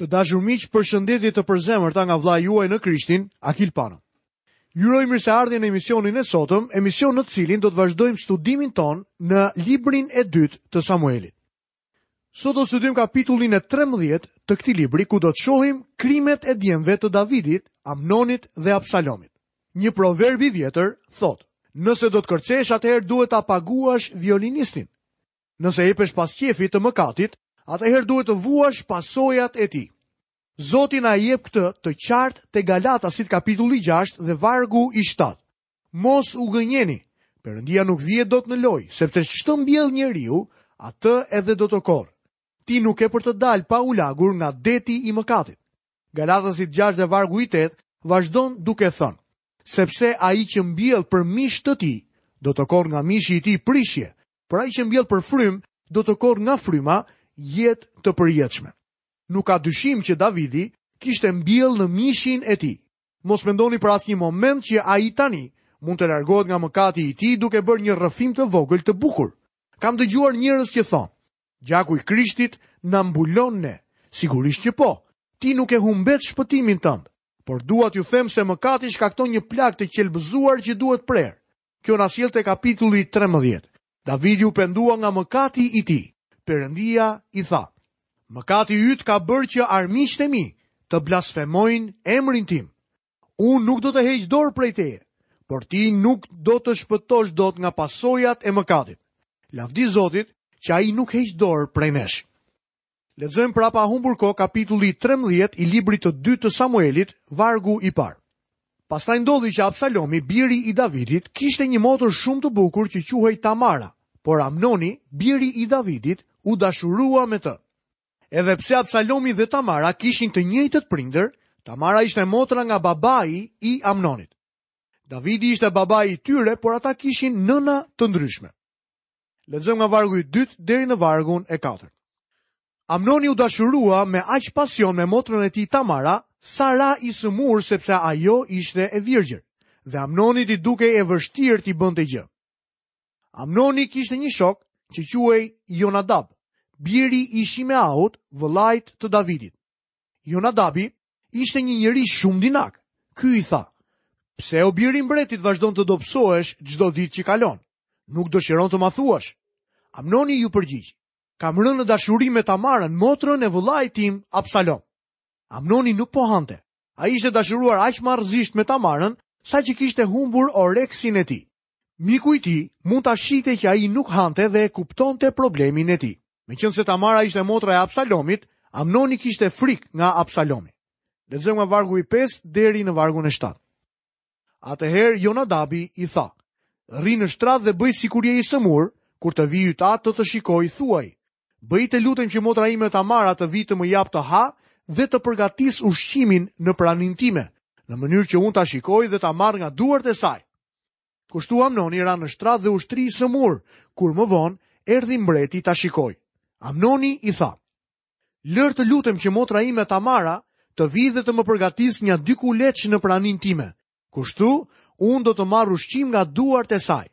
Të dashur miq, përshëndetje të përzemërta nga vllai juaj në Krishtin, Akil Pano. Ju uroj mirëseardhje në emisionin e sotëm, emision në të cilin do të vazhdojmë studimin tonë në librin e dytë të Samuelit. Sot do të studiojmë kapitullin e 13 të këtij libri ku do të shohim krimet e djemve të Davidit, Amnonit dhe Absalomit. Një proverb i vjetër thotë: Nëse do të kërcesh, atëherë duhet ta paguash violinistin. Nëse jepesh pas qejfit të mëkatit, atëherë duhet të vuash pasojat e tij. Zoti na e jep këtë të qartë te Galatasit kapitulli 6 dhe vargu i 7. Mos u gënjeni, Perëndia nuk vihet dot në lojë, sepse ç'të mbjell njeriu, atë edhe do të korrë. Ti nuk ke për të dalë pa u lagur nga deti i mëkatit. Galatasit 6 dhe vargu i 8 vazhdon duke thënë: Sepse ai që mbjell për mish të tij, do të korrë nga mishi i tij prishje, por ai që mbjell për frymë do të korrë nga fryma jetë të përjetshme. Nuk ka dyshim që Davidi kishte mbjellë në mishin e tij. Mos mendoni për asnjë moment që ai tani mund të largohet nga mëkati i tij duke bërë një rrëfim të vogël të bukur. Kam dëgjuar njerëz që thonë, gjaku i Krishtit na mbulon ne. Sigurisht që po. Ti nuk e humbet shpëtimin tënd, por dua t'ju them se mëkati shkakton një plagë të qelbëzuar që duhet prerë. Kjo na sjell te kapitulli 13. Davidi u pendua nga mëkati i tij. Perëndia i tha, Mëkati yt ka bërë që armiqtë e mi të blasfemojnë emrin tim. Unë nuk do të heq dorë prej teje, por ti nuk do të shpëtosh dot nga pasojat e mëkatit. Lavdi Zotit që ai nuk heq dorë prej nesh. Lexojmë pra pa humbur kohë kapitulli 13 i librit të dytë të Samuelit, vargu i parë. Pastaj ndodhi që Absalomi, biri i Davidit, kishte një motër shumë të bukur që quhej Tamara, por Amnoni, biri i Davidit, u dashurua me të. Edhe pse Absalomi dhe Tamara kishin të njëjtët prindër, Tamara ishte motra nga babai i Amnonit. Davidi ishte babai i tyre, por ata kishin nëna të ndryshme. Lexojmë nga vargu i dytë deri në vargun e katërt. Amnoni u dashurua me aq pasion me motrën e tij Tamara, sa ra i sëmurë sepse ajo ishte e virgjër, dhe Amnonit i dukej e vështirë t'i bënte gjë. Amnoni kishte një shok që quhej Jonadab, biri i Shimeahut, vëllait të Davidit. Jonadabi Ishte një njeri shumë dinak. Ky i tha, pse o bir i mbretit vazhdon të dobësohesh çdo ditë që kalon? Nuk dëshiron të ma thuash. Amnoni iu përgjigj, kam rënë në dashuri me Tamarën, motrën e vëllait tim, Absalom. Amnoni nuk po hante. Ai ishte dashuruar aq marrëzisht me Tamarën, saqë kishte humbur oreksin e tij. Miku i tij mund ta shihte që ai nuk hante dhe e kuptonte problemin e tij. Meqenëse Tamara ishte motra e Absalomit, Amnoni kishte frikë nga Absalomi. Lexojmë nga vargu i 5 deri në vargun e 7. Atëherë Jonadabi i tha: Rri në shtrat dhe bëj sikur je i sëmur, kur të vijë yt atë të të shikojë, thuaj: Bëj të lutem që motra ime Tamara të vijë të më japë të ha dhe të përgatisë ushqimin në praninë time, në mënyrë që unë ta shikoj dhe ta marr nga duart e saj. Kështu Amnoni ra në shtrat dhe u shtir i sëmur, kur më vonë erdhi mbreti ta shikojë. Amnoni i tha: Lër të lutem që motra ime Tamara të vijë dhe të më përgatisë nja dy kuleç në praninë time. Kështu unë do të marr ushqim nga duart e saj.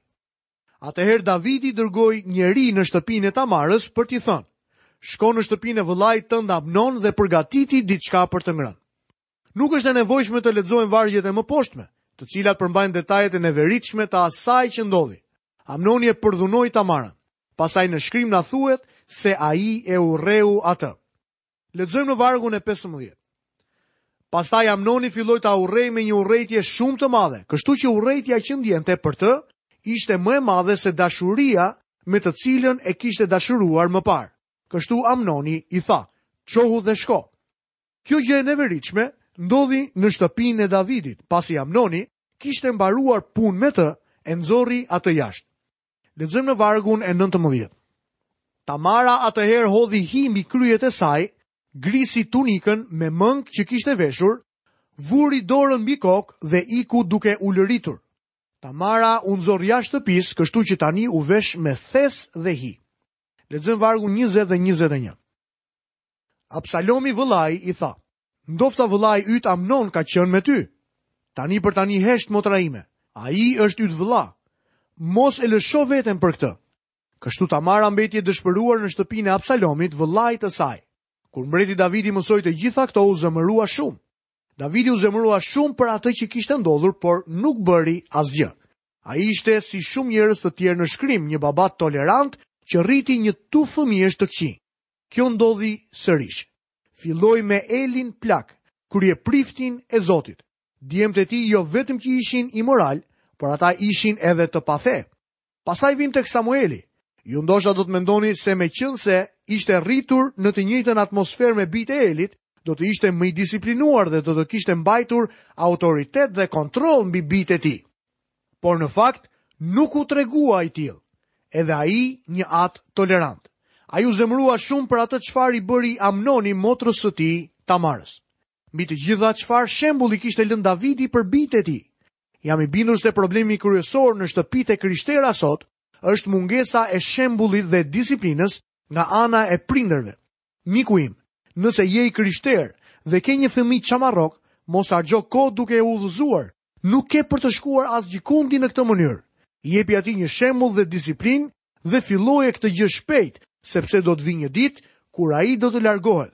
Atëherë Davidi dërgoi njeri në shtëpinë e Tamarës për t'i thënë: Shko në shtëpinë e vëllait tënd Amnon dhe përgatiti diçka për të ngrënë. Nuk është e nevojshme të lexojmë vargjet e mëposhtme, të cilat përmbajnë detajet e neveritshme të asaj që ndodhi. Amnoni e përdhunoi Tamarën. Pastaj në shkrim na thuhet se ai e urreu atë. Lexojmë në vargun e 15. Pastaj Amnoni filloi ta urrejë me një urrejtje shumë të madhe, kështu që urrejtja që ndjente për të ishte më e madhe se dashuria me të cilën e kishte dashuruar më parë. Kështu Amnoni i tha, çohu dhe shko. Kjo gjë e neveritshme ndodhi në shtëpinë e Davidit, pasi Amnoni kishte mbaruar punë me të, e nxori atë jashtë. Lexojmë në vargun e 19. Tamara atëherë hodhi hi mbi kryet e saj, grisi tunikën me mëngë që kishte veshur, vuri dorën mbi kokë dhe iku duke ulëritur. Tamara u nxor jashtë shtëpisë, kështu që tani u vesh me thes dhe hi. Lexojmë vargun 20 dhe 21. Absalomi vëllai i tha, Ndofta vëllai yt Amnon ka qenë me ty. Tani për tani hesht motra ime. Ai është yt vëlla. Mos e lësho veten për këtë. Kështu Tamara mbeti e dëshpëruar në shtëpinë e Absalomit, vëllait të saj. Kur mbreti Davidi mësoi të gjitha këto, u zemërua shumë. Davidi u zemërua shumë për atë që kishte ndodhur, por nuk bëri asgjë. Ai ishte si shumë njerëz të tjerë në shkrim, një baba tolerant që rriti një tufë fëmijësh të këqinj. Kjo ndodhi sërish. Filloi me Elin plak, kryepriftin e Zotit. Djemtë e tij jo vetëm që ishin imoralë, por ata ishin edhe të pafe. Pastaj vijmë tek Samueli. Ju ndoshta do të mendoni se meqenëse ishte rritur në të njëjtën atmosferë me bijtë e Elit, do të ishte më i disiplinuar dhe do të kishte mbajtur autoritet dhe kontroll mbi bijtë e tij. Por në fakt nuk u tregua i tillë. Edhe ai një atë tolerant. Ai u zemërua shumë për atë çfarë i bëri Amnoni motrës së tij, Tamarës. Mbi të gjitha çfarë shembulli kishte lënë Davidi për bijtë e tij. Jam i bindur se problemi kryesor në shtëpitë e krishtera sot është mungesa e shembullit dhe disiplinës nga ana e prindërve. Miku im, nëse je i krishterë dhe ke një fëmijë çamarrok, mos harxho kohë duke e udhëzuar. Nuk ke për të shkuar asgjëkundi në këtë mënyrë. Jepi atij një shembull dhe disiplinë dhe filloje këtë gjë shpejt, sepse do të vijë një ditë kur ai do të largohet.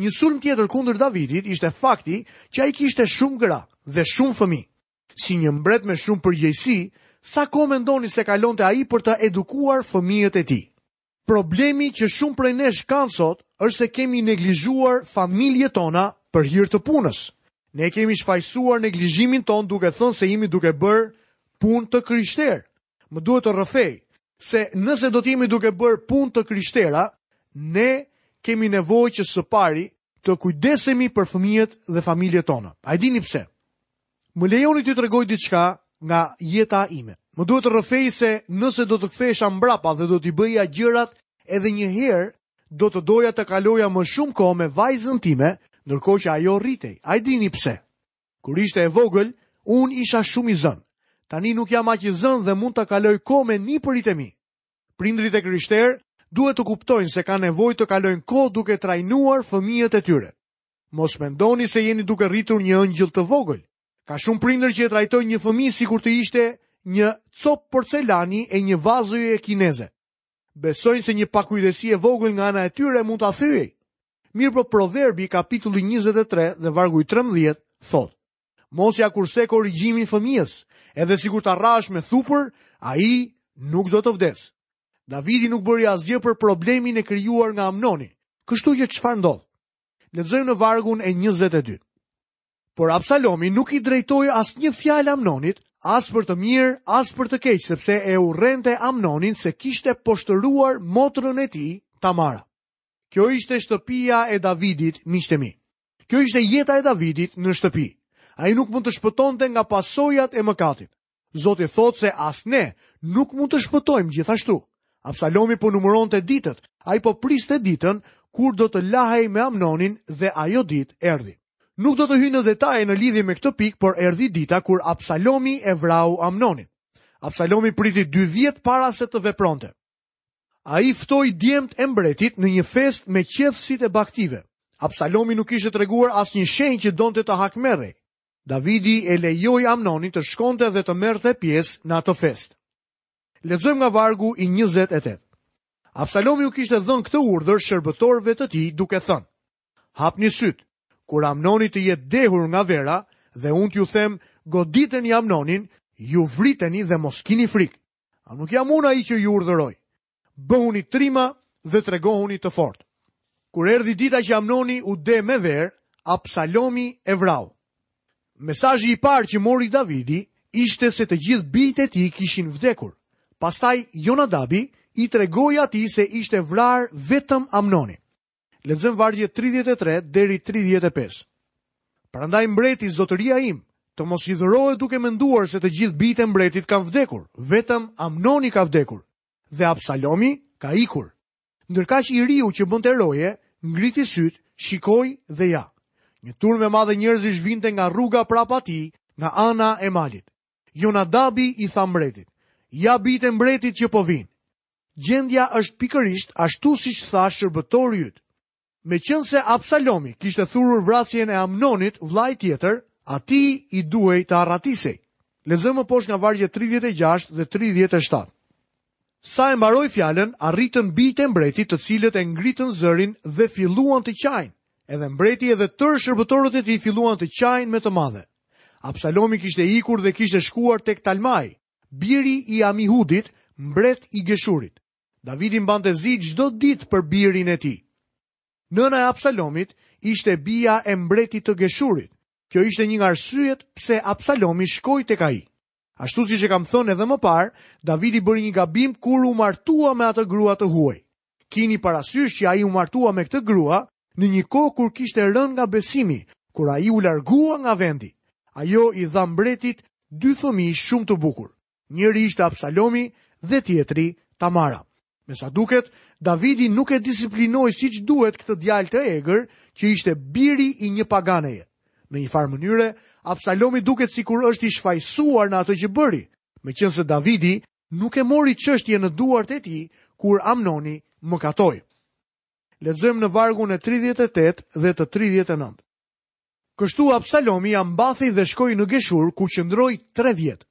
Një sulm tjetër kundër Davidit ishte fakti që ai kishte shumë gra dhe shumë fëmijë. Si një mbret me shumë përgjegjësi, sa kohë mendoni se kalonte ai për të edukuar fëmijët e tij? Problemi që shumë prej nesh kanë sot është se kemi neglizhuar familjet tona për hir të punës. Ne kemi shfajsuar neglizhimin tonë duke thënë se jemi duke bërë punë të krishterë. Më duhet të rrëfej se nëse do të jemi duke bërë punë të krishtera, ne kemi nevojë që së pari të kujdesemi për fëmijët dhe familjet tona. A e dini pse? Më lejoni t'ju tregoj diçka nga jeta ime. Më duhet të rrëfej se nëse do të kthehesha mbrapa dhe do t'i bëja gjërat edhe një herë, do të doja të kaloja më shumë kohë me vajzën time, ndërkohë që ajo rritej. A e dini pse? Kur ishte e vogël, unë isha shumë i zënë. Tani nuk jam aq i zënë dhe mund të kaloj kohë me nipërit e mi. Prindërit e krishterë duhet të kuptojnë se kanë nevojë të kalojnë kohë duke trajnuar fëmijët e tyre. Mos mendoni se jeni duke rritur një engjëll të vogël. Ka shumë prindër që e trajtojnë një fëmijë sikur të ishte një copë porcelani e një vazoje kineze. Besojnë se një pakujdesi e vogël nga ana e tyre mund ta thyejë. Mirëpo Proverbi kapitulli 23 dhe vargu i 13 thotë Mos ia kurse korrigjimin fëmijës, edhe sikur ta rrahësh me thupër, ai nuk do të vdesë. Davidi nuk bëri asgjë për problemin e krijuar nga Amnoni. Kështu që çfarë ndodh? Lexojmë në vargun e 22. Por Absalomi nuk i drejtoi asnjë fjalë Amnonit, as për të mirë, as për të keq, sepse e urrente Amnonin se kishte poshtëruar motrën e tij, Tamara. Kjo ishte shtëpia e Davidit, miqtë e mi. Kjo ishte jeta e Davidit në shtëpi. Ai nuk mund të shpëtonte nga pasojat e mëkatit. Zoti thotë se as ne nuk mund të shpëtojmë gjithashtu. Absalomi po numëronte ditët, ai po priste ditën kur do të lahej me Amnonin dhe ajo ditë erdhi. Nuk do të hyj në detaje në lidhje me këtë pikë, por erdhi dita kur Absalomi e vrau Amnonin. Absalomi priti dy vjet para se të vepronte. Ai ftoi djemtë e mbretit në një festë me qethësit e bagëtive. Absalomi nuk kishte treguar asnjë shenjë që donte të hakmerrej. Davidi e lejoi Amnonin të shkonte dhe të merrte pjesë në atë festë. Lexojmë nga vargu i 28. Absalomi u kishte dhënë këtë urdhër shërbëtorëve të tij duke thënë: Hapni sytë, kur Amnoni të jetë dehur nga vera dhe unë t'ju them, goditeni Amnonin, ju vriteni dhe mos kini frikë. A nuk jam unë ai që ju urdhëroj? Bëhuni trima dhe tregohuni të fortë. Kur erdhi dita që Amnoni u deh me verë, Absalomi e vrau. Mesazhi i parë që mori Davidi ishte se të gjithë bijtë e tij kishin vdekur. Pastaj Jonadabi i tregoi atij se ishte vrarë vetëm Amnoni. Lexojmë vargjet 33 deri 35. Prandaj mbreti, zotëria im, të mos hidhërohet duke menduar se të gjithë bijtë e mbretit kanë vdekur, vetëm Amnoni ka vdekur dhe Absalomi ka ikur. Ndërkaq i riu që bënte roje, ngriti sytë, shikoi dhe ja. Një turmë e madhe njerëzish vinte nga rruga prapa tij, nga ana e malit. Jonadabi i tha mbretit: "Ja bijtë e mbretit që po vijnë." Gjendja është pikërisht ashtu siç tha shërbëtori yt. Meqenëse Absalomi kishte thurur vrasjen e Amnonit, vëllait tjetër, atij i duhej të arratisej. Lexojmë më poshtë nga vargjet tridhjetë e gjashtë dhe tridhjetë e shtatë. Sa e mbaroi fjalën, arritën bijtë e mbretit të cilët e ngritën zërin dhe filluan të qajnë. Edhe mbreti edhe tërë shërbëtorët e tij filluan të qajnë me të madhe. Absalomi kishte ikur dhe kishte shkuar tek Talmai, Biri i Amihudit, mbret i Geshurit. Davidi mbante zi çdo ditë për birin e tij. Nëna e Absalomit ishte bija e mbretit të Geshurit. Kjo ishte një nga arsyet pse Absalomi shkoi tek ai. Ashtu siç e kam thënë edhe më parë, Davidi bëri një gabim kur u martua me atë grua të huaj. Kini parasysh që ai u martua me këtë grua në një kohë kur kishte rënë nga besimi, kur ai u largua nga vendi. Ajo i dha mbretit dy fëmijë shumë të bukur. Njëri ishte Absalomi dhe tjetri Tamara. Me sa duket, Davidi nuk e disiplinoi siç duhet këtë djalë të egër që ishte biri i një paganeje. Në një farë mënyre, Absalomi duket sikur është i shfajësuar në atë që bëri, meqenëse Davidi nuk e mori çështjen në duart e tij kur Amnoni mëkatoi. Lexojmë në vargun e 38 dhe të 39. Kështu Absalomi ia mbathi dhe shkoi në Geshur ku qëndroi 3 vjet.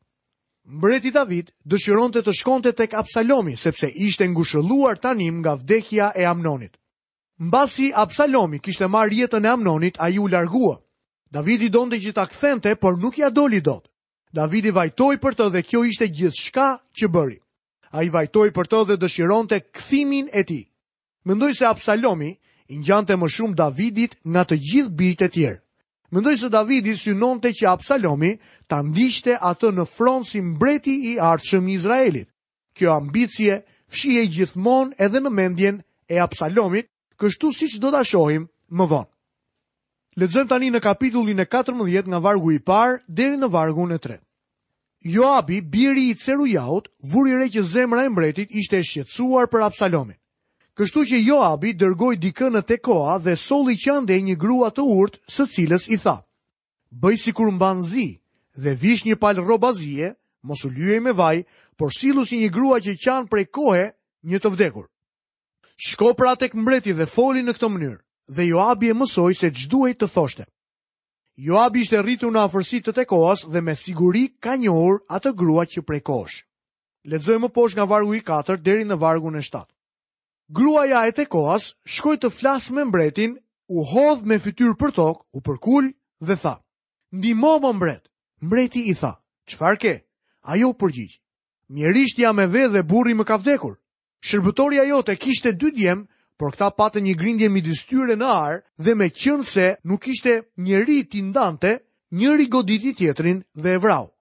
Mbreti David dëshironte të shkonte tek Absalomi sepse ishte ngushëlluar tanimë nga vdekja e Amnonit. Mbasi Absalomi kishte marrë jetën e Amnonit, ai u largua. Davidi donte që ta kthente, por nuk ia doli dot. Davidi vajtoi për të dhe kjo ishte gjithçka që bëri. Ai vajtoi për të dhe dëshironte kthimin e tij. Mendoj se Absalomi i ngjante më shumë Davidit nga të gjithë bijtë e tjerë. Mendoj se Davidi synonte që Absalomi ta ndiqte atë në front si mbreti i ardhshëm i Izraelit. Kjo ambicie fshihej gjithmonë edhe në mendjen e Absalomit kështu siç do ta shohim më vonë. Lexojmë tani në kapitullin e 14 nga vargu i parë deri në vargun e tretë. Joabi, biri i Cerujaut, vuri re që zemra e mbretit ishte e shqetësuar për Absalomin. Kështu që Joabi dërgoi dikë në Tekoa dhe solli që andej një grua të urtë, së cilës i tha: Bëj sikur mban zi dhe vish një palë rroba zie, mos u lyej me vaj, por sillu si një grua që qan prej kohe një të vdekur. Shko pra tek mbreti dhe foli në këtë mënyrë, dhe Joabi e mësoi se ç'duhej të thoshte. Joabi ishte rritur në afërsi të Tekoas dhe me siguri ka njohur atë grua që prej kohësh. Lexojmë më poshtë nga vargu i 4 deri në vargun e 7. Gruaja e Tekoas shkoi të flasë me mbretin, u hodh me fytyrë për tokë, u përkul dhe tha: "Ndihmomë mbret." Mbreti i tha: "Çfarë ke?" Ajo u përgjigj: "Mjerisht jam e ve dhe burri më ka vdekur." Shërbëtorja jote kishte dy djem, por këta patën një grindje midis tyre në ar dhe meqenëse nuk kishte njeri t'i ndante, njëri goditi tjetrin dhe e vrau.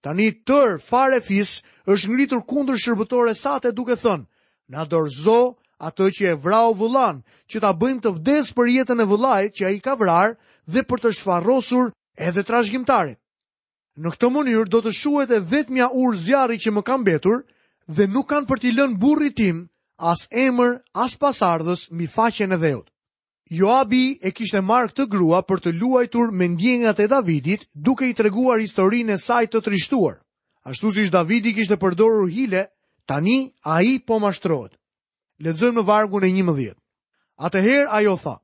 Tani tërë farefisi është ngritur kundër shërbëtores sate duke thënë, na dorëzo atë që e vrau vëllanë, që ta bëjmë të vdesë për jetën e vëllait që ai ka vrarë dhe për të shfarrosur edhe trashëgimtarin. Në këtë mënyrë do të shuhet e vetmja urë zjarri që më ka mbetur dhe nuk kanë për t'i lënë burrit tim as emër, as pasardhës mbi faqen e dheut. Joabi e kishte marrë këtë grua për të luajtur me ndjenjat e Davidit, duke i treguar historinë e saj të trishtuar. Ashtu siç Davidi kishte përdorur hile, tani ai po mashtrohet. Lexojmë në vargun e 11. Atëherë ajo tha: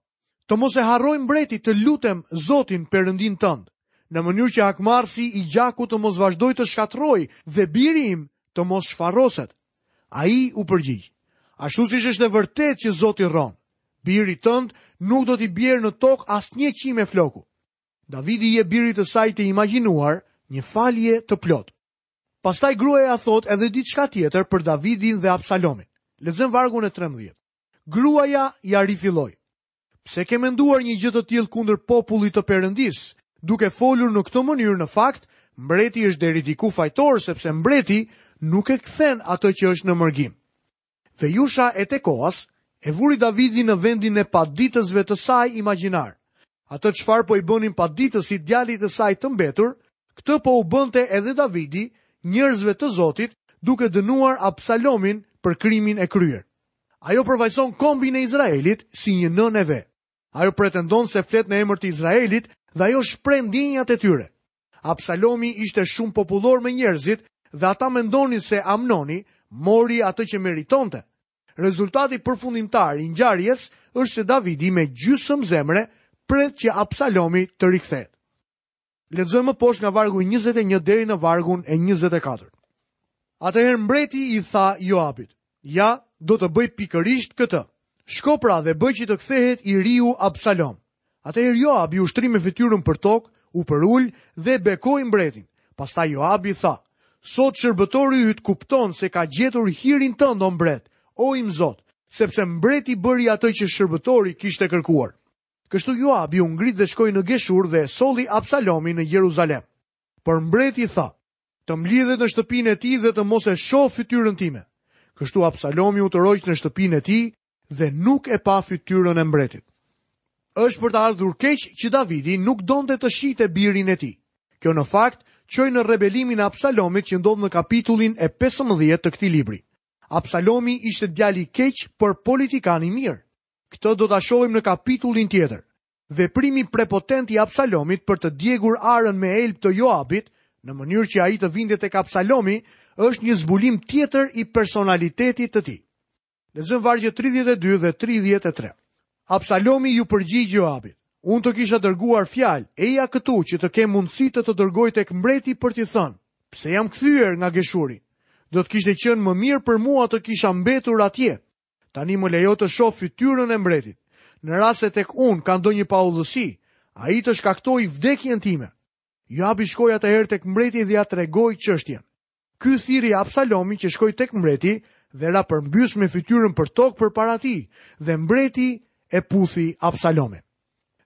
Të mos e harrojë mbreti të lutem Zotin Perëndinë tënd, në mënyrë që hakmarrësi i gjakut të mos vazhdojë të shkatërrojë dhe biri im të mos shfarroset. Ai u përgjigj: Ashtu siç është e vërtetë që Zoti rron, birit tënd nuk do t'i bjerë në tokë asnjë qime floku. Davidi i jep birit të saj të imagjinuar një falje të plotë. Pastaj gruaja thotë edhe diçka tjetër për Davidin dhe Absalomin. Lexojmë vargun e 13. Gruaja ia rifilloi. Pse ke menduar një gjë të tillë kundër popullit të Perëndisë, duke folur në këtë mënyrë në fakt, mbreti është deri diku fajtor sepse mbreti nuk e kthen atë që është në mërgim. Dhe gruaja e Tekoas e vuri Davidin në vendin e paditësve të saj imagjinarë. Atë çfarë po i bënin paditësit djalit të saj të mbetur, këtë po u bënte edhe Davidi njerëzve të Zotit duke dënuar Absalomin për krimin e kryer. Ajo përfaqëson kombin e Izraelit si një nënë e ve. Ajo pretendon se flet në emër të Izraelit dhe ajo shpreh ndjenjat e tyre. Absalomi ishte shumë popullor me njerëzit dhe ata mendonin se Amnoni mori atë që meritonte. Rezultati përfundimtar i ngjarjes është se Davidi me gjysmë zemre pret që Absalomi të rikthehet. Lexojmë më poshtë nga vargu i 21 deri në vargun e 24. Atëherë mbreti i tha Joabit, Ja, do të bëj pikërisht këtë. Shko pra dhe bëj që të kthehet i riu Absalom. Atëherë Joabi u shtri me fytyrën për tokë, u përul dhe bekoi mbretin. Pastaj Joabi tha: Sot shërbëtori yt kupton se ka gjetur hirin tënd o mbret, o im zot, sepse mbreti bëri atë që shërbëtori kishte kërkuar. Kështu Joabi u ngrit dhe shkoi në Geshur dhe e solli Absalomin në Jeruzalem. Por mbreti tha: të mblidhet në shtëpinë e tij dhe të mos e shohë fytyrën time. Kështu Absalomi u tërhoq në shtëpinë e tij dhe nuk e pa fytyrën e mbretit. Është për të ardhur keq që Davidi nuk donte të shihte birin e tij. Kjo në fakt çoi në rebelimin e Absalomit që ndodh në kapitullin e 15 të këtij libri. Absalomi ishte djalë i keq, por politikan i mirë. Këtë do ta shohim në kapitullin tjetër. Veprimi prepotent i Absalomit për të djegur arën me elb të Joabit, në mënyrë që ai të vinte tek Absalomi, është një zbulim tjetër i personalitetit të tij. Lexojmë vargjet 32 dhe 33. Absalomi iu përgjigj Joabit: Unë të kisha dërguar fjalë, eja këtu që të kem mundësi të të dërgoj tek mbreti për t'i thënë, pse jam kthyer nga Geshuri. Do të kishte qenë më mirë për mua të kisha mbetur atje, Tani më lejo të shoh fytyrën e mbretit. Në rast se tek unë ka ndonjë paudhësi, ai të shkaktojë vdekjen time. Joabi shkoi atëherë tek mbreti dhe ia tregoi çështjen. Ky thirri Absalomin që shkoi tek mbreti dhe ra përmbys me fytyrën për tokë përpara tij, dhe mbreti e puthi Absalomin.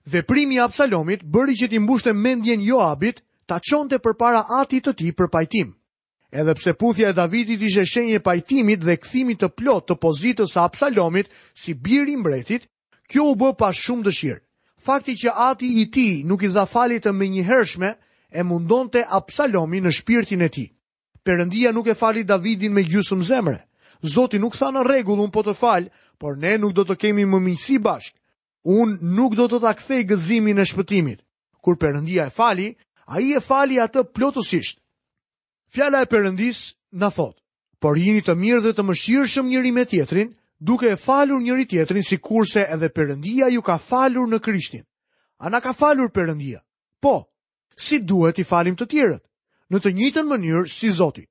Veprimi i Absalomit bëri që t'i mbushte mendjen Joabit ta çonte përpara atit të tij për pajtim. Edhe pse puthja e Davidit ishte shenjë e pajtimit dhe kthimit të plotë të pozitës së Absalomit si bir i mbretit, kjo u bë pa shumë dëshirë. Fakti që ati i tij nuk i dha falje të menjëhershme e mundonte Absalomin në shpirtin e tij. Perëndia nuk e fali Davidin me gjysmë zemre. Zoti nuk tha në rregull, unë po të fal, por ne nuk do të kemi më miqësi bashkë. Unë nuk do të ta kthej gëzimin e shpëtimit. Kur Perëndia e fali, ai e fali atë plotësisht. Fjala e Perëndisë na thotë: "Por jini të mirë dhe të mëshirshëm njëri me tjetrin, duke e falur njëri tjetrin sikurse edhe Perëndia ju ka falur në Krishtin." A na ka falur Perëndia? Po. Si duhet t'i falim të tjerët? Në të njëjtën mënyrë si Zoti.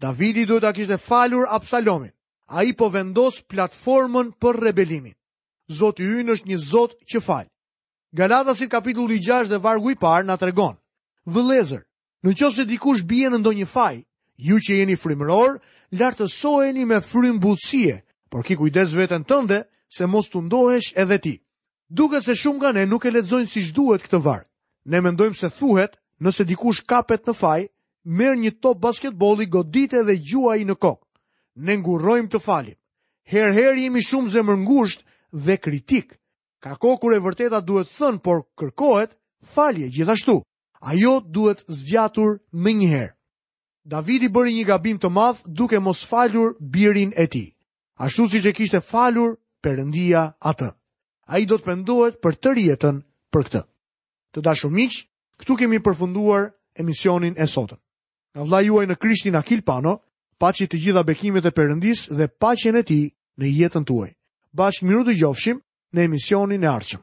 Davidi duhet ta kishte falur Absalomin. Ai po vendos platformën për rebelimin. Zoti ynë është një Zot që fal. Galatasit kapitulli 6 dhe vargu i parë na tregon. Vëllezër, në qoftë se dikush bie në ndonjë faj, ju që jeni frymërorë, lartësojeni me frymë butësie, por ki kujdes veten tënde se mos tundohesh edhe ti. Duket se shumë nga ne nuk e lexojnë siç duhet këtë varg. Ne mendojmë se thuhet, nëse dikush kapet në faj, merr një top basketbolli, godite dhe gjuaje në kokë. Ne ngurrojmë të falim. Herë-herë jemi shumë zemërngushtë dhe kritikë. Ka kohë kur e vërteta duhet thënë, por kërkohet falje gjithashtu. Ajo duhet zgjatur menjëherë. Davidi bëri një gabim të madh duke mos falur birin e tij, ashtu siç e kishte falur Perëndia atë. Ai do të pendohet për tërë jetën për këtë. Të dashur miq, këtu kemi përfunduar emisionin e sotëm. Nga vëllai juaj në Krishtin Akil Pano, paçi të gjitha bekimet e Perëndisë dhe paqen e Tij në jetën tuaj. Bashkë mirudëgjofshim në emisionin e ardhshëm.